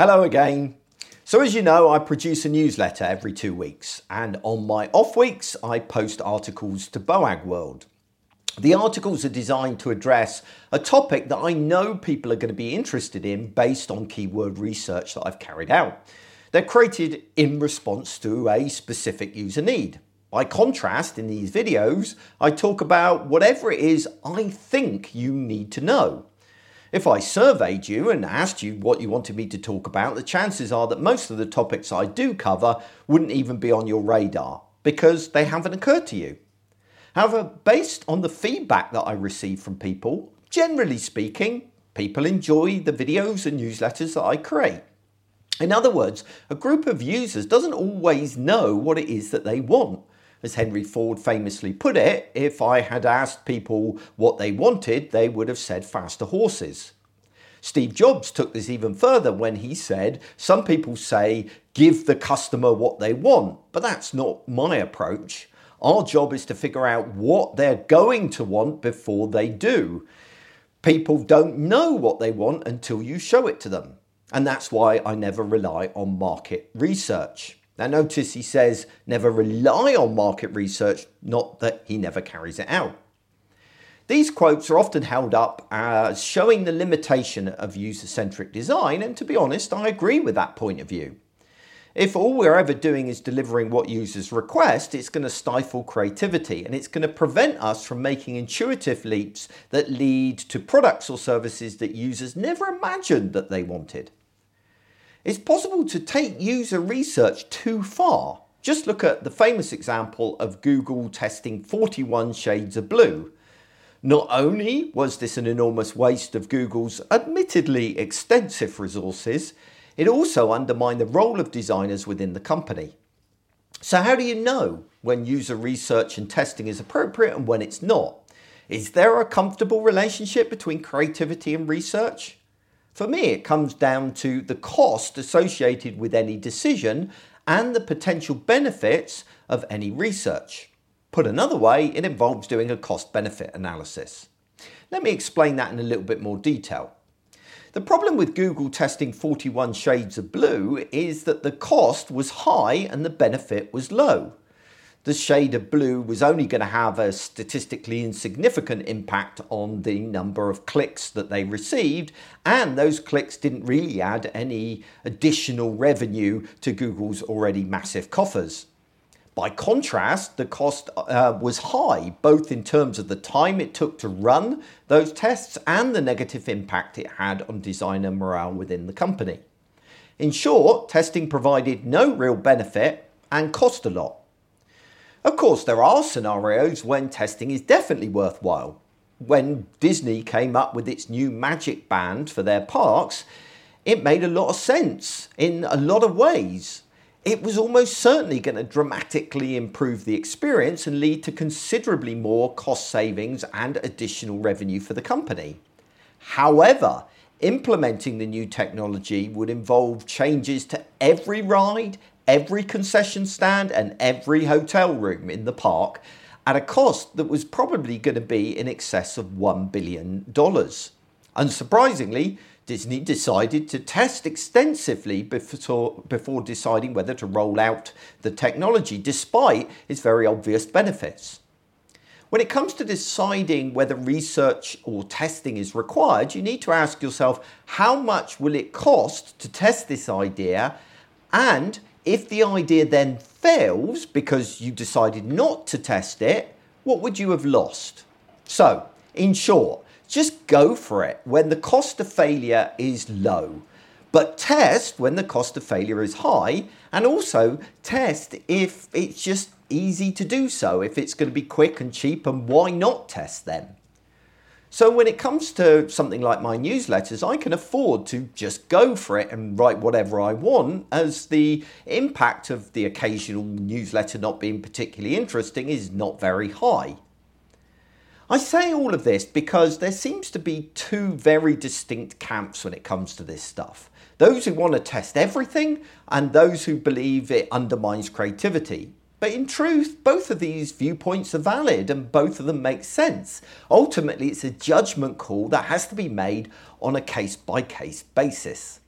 Hello again. So, as you know, I produce a newsletter every two weeks, and on my off weeks, I post articles to Boag World. The articles are designed to address a topic that I know people are going to be interested in based on keyword research that I've carried out. They're created in response to a specific user need. By contrast, in these videos, I talk about whatever it is I think you need to know. If I surveyed you and asked you what you wanted me to talk about, the chances are that most of the topics I do cover wouldn't even be on your radar because they haven't occurred to you. However, based on the feedback that I receive from people, generally speaking, people enjoy the videos and newsletters that I create. In other words, a group of users doesn't always know what it is that they want. As Henry Ford famously put it, if I had asked people what they wanted, they would have said faster horses. Steve Jobs took this even further when he said, Some people say, give the customer what they want, but that's not my approach. Our job is to figure out what they're going to want before they do. People don't know what they want until you show it to them. And that's why I never rely on market research. Now, notice he says never rely on market research, not that he never carries it out. These quotes are often held up as showing the limitation of user centric design, and to be honest, I agree with that point of view. If all we're ever doing is delivering what users request, it's going to stifle creativity and it's going to prevent us from making intuitive leaps that lead to products or services that users never imagined that they wanted. It's possible to take user research too far. Just look at the famous example of Google testing 41 shades of blue. Not only was this an enormous waste of Google's admittedly extensive resources, it also undermined the role of designers within the company. So, how do you know when user research and testing is appropriate and when it's not? Is there a comfortable relationship between creativity and research? For me, it comes down to the cost associated with any decision and the potential benefits of any research. Put another way, it involves doing a cost benefit analysis. Let me explain that in a little bit more detail. The problem with Google testing 41 shades of blue is that the cost was high and the benefit was low the shade of blue was only going to have a statistically insignificant impact on the number of clicks that they received, and those clicks didn't really add any additional revenue to Google's already massive coffers. By contrast, the cost uh, was high, both in terms of the time it took to run those tests and the negative impact it had on designer morale within the company. In short, testing provided no real benefit and cost a lot. Of course, there are scenarios when testing is definitely worthwhile. When Disney came up with its new Magic Band for their parks, it made a lot of sense in a lot of ways. It was almost certainly going to dramatically improve the experience and lead to considerably more cost savings and additional revenue for the company. However, implementing the new technology would involve changes to every ride, every concession stand and every hotel room in the park at a cost that was probably going to be in excess of $1 billion. Unsurprisingly, Disney decided to test extensively before, before deciding whether to roll out the technology, despite its very obvious benefits. When it comes to deciding whether research or testing is required, you need to ask yourself how much will it cost to test this idea and if the idea then fails because you decided not to test it, what would you have lost? So, in short, just go for it when the cost of failure is low. But test when the cost of failure is high, and also test if it's just easy to do so, if it's going to be quick and cheap, and why not test them? So when it comes to something like my newsletters, I can afford to just go for it and write whatever I want, as the impact of the occasional newsletter not being particularly interesting is not very high. I say all of this because there seems to be two very distinct camps when it comes to this stuff. Those who want to test everything and those who believe it undermines creativity. But in truth, both of these viewpoints are valid and both of them make sense. Ultimately, it's a judgment call that has to be made on a case by case basis.